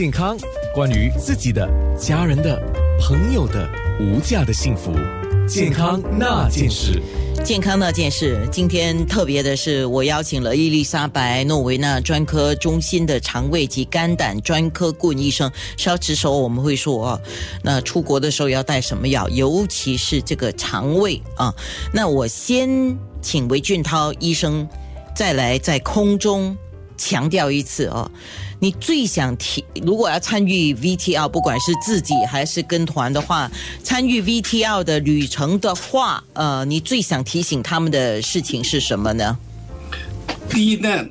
健康，关于自己的、家人的、朋友的无价的幸福，健康那件事。健康那件事，今天特别的是，我邀请了伊丽莎白诺维纳专科中心的肠胃及肝胆专科顾问医生。稍迟时候我们会说啊，那出国的时候要带什么药，尤其是这个肠胃啊。那我先请韦俊涛医生再来在空中强调一次哦。你最想提，如果要参与 VTL，不管是自己还是跟团的话，参与 VTL 的旅程的话，呃，你最想提醒他们的事情是什么呢？第一呢，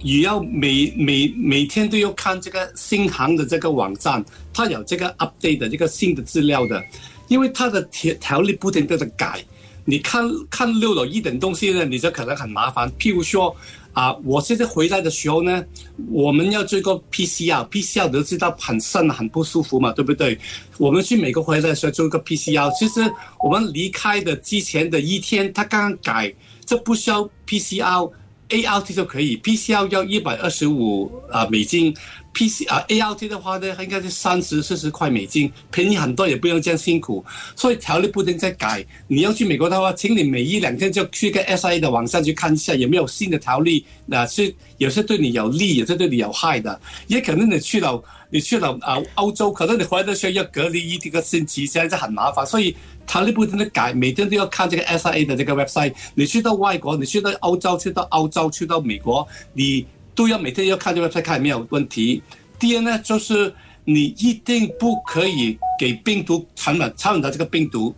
也要每每每天都要看这个新航的这个网站，它有这个 update 的这个新的资料的，因为它的条条例不停的在改，你看看漏了一点东西呢，你就可能很麻烦。譬如说。啊，我现在回来的时候呢，我们要做个 PCR，PCR 都知道很深很不舒服嘛，对不对？我们去美国回来的时候做一个 PCR，其实我们离开的之前的一天，他刚刚改，这不需要 PCR，ART 就可以，PCR 要一百二十五啊美金。P C 啊，A L T 的话呢，应该是三十四十块美金，便宜很多，也不用这样辛苦。所以条例不停在改。你要去美国的话，请你每一两天就去个 S I A 的网上去看一下，有没有新的条例。那是有些对你有利，有些对你有害的。也可能你去了，你去了啊欧洲，可能你回来的时候要隔离一个星期，现在很麻烦。所以条例不停的改，每天都要看这个 S I A 的这个 website。你去到外国，你去到欧洲，去到欧洲，去到美国，你。都要每天要看这个再看有没有问题。第二呢，就是你一定不可以给病毒传染传染的这个病毒。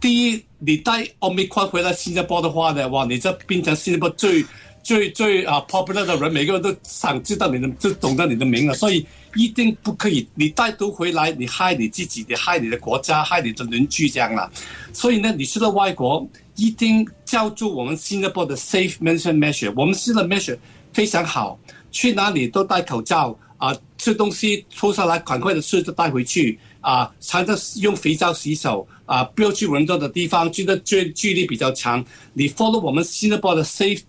第一，你带奥密克回来新加坡的话呢，哇，你这变成新加坡最最最啊 popular 的人，每个人都想知道你的，就懂得你的名了。所以一定不可以，你带毒回来，你害你自己，你害你的国家，害你的邻居这样了。所以呢，你去了外国，一定叫住我们新加坡的 safe mention measure，我们新的 measure。非常好，去哪里都戴口罩啊！吃东西脱下来，赶快的吃就带回去啊！常常用肥皂洗手啊！不要去人多的地方，距的距距离比较长。你 follow 我们新加坡的 safe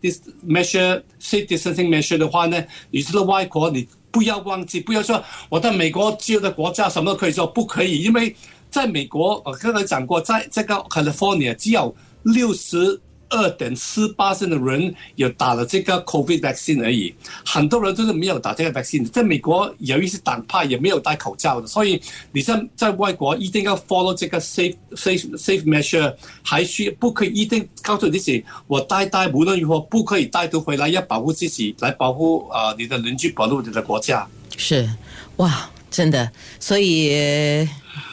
measure、safe distancing measure 的话呢，你去了外国，你不要忘记，不要说我在美国自由的国家什么都可以做，不可以，因为在美国我刚才讲过，在这个 California 只有六十。二点四八线的人有打了这个 COVID vaccine 而已，很多人都是没有打这个 vaccine。在美国有一些党派也没有戴口罩的，所以你在在外国一定要 follow 这个 safe safe safe measure，还需不可以一定告诉你自己，我带带无论如何不可以带毒回来，要保护自己，来保护啊你的邻居，保护你的国家。是，哇，真的，所以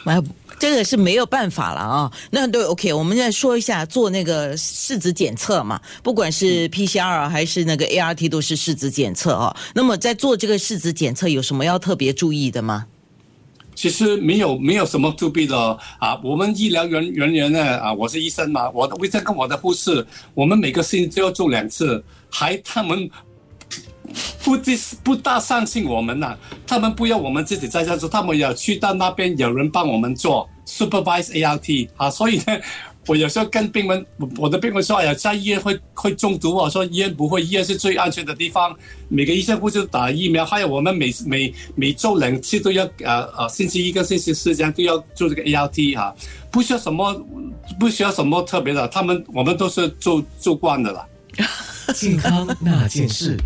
我。这个是没有办法了啊！那对，OK，我们再说一下做那个试纸检测嘛，不管是 PCR 还是那个 ART 都是试纸检测哦。那么在做这个试纸检测有什么要特别注意的吗？其实没有没有什么注意的啊。我们医疗人人员呢啊，我是医生嘛，我的医生跟我的护士，我们每个星期都要做两次，还他们。不不不大相信我们呐，他们不要我们自己在家做，他们要去到那边有人帮我们做 supervise ART 啊，所以呢，我有时候跟病人，我的病人说，哎呀，在医院会会中毒我说医院不会，医院是最安全的地方，每个医生护士打疫苗，还有我们每每每周两次都要呃呃星期一跟星期四这样都要做这个 ART 哈，不需要什么不需要什么特别的，他们我们都是做做惯的了。健康那件事。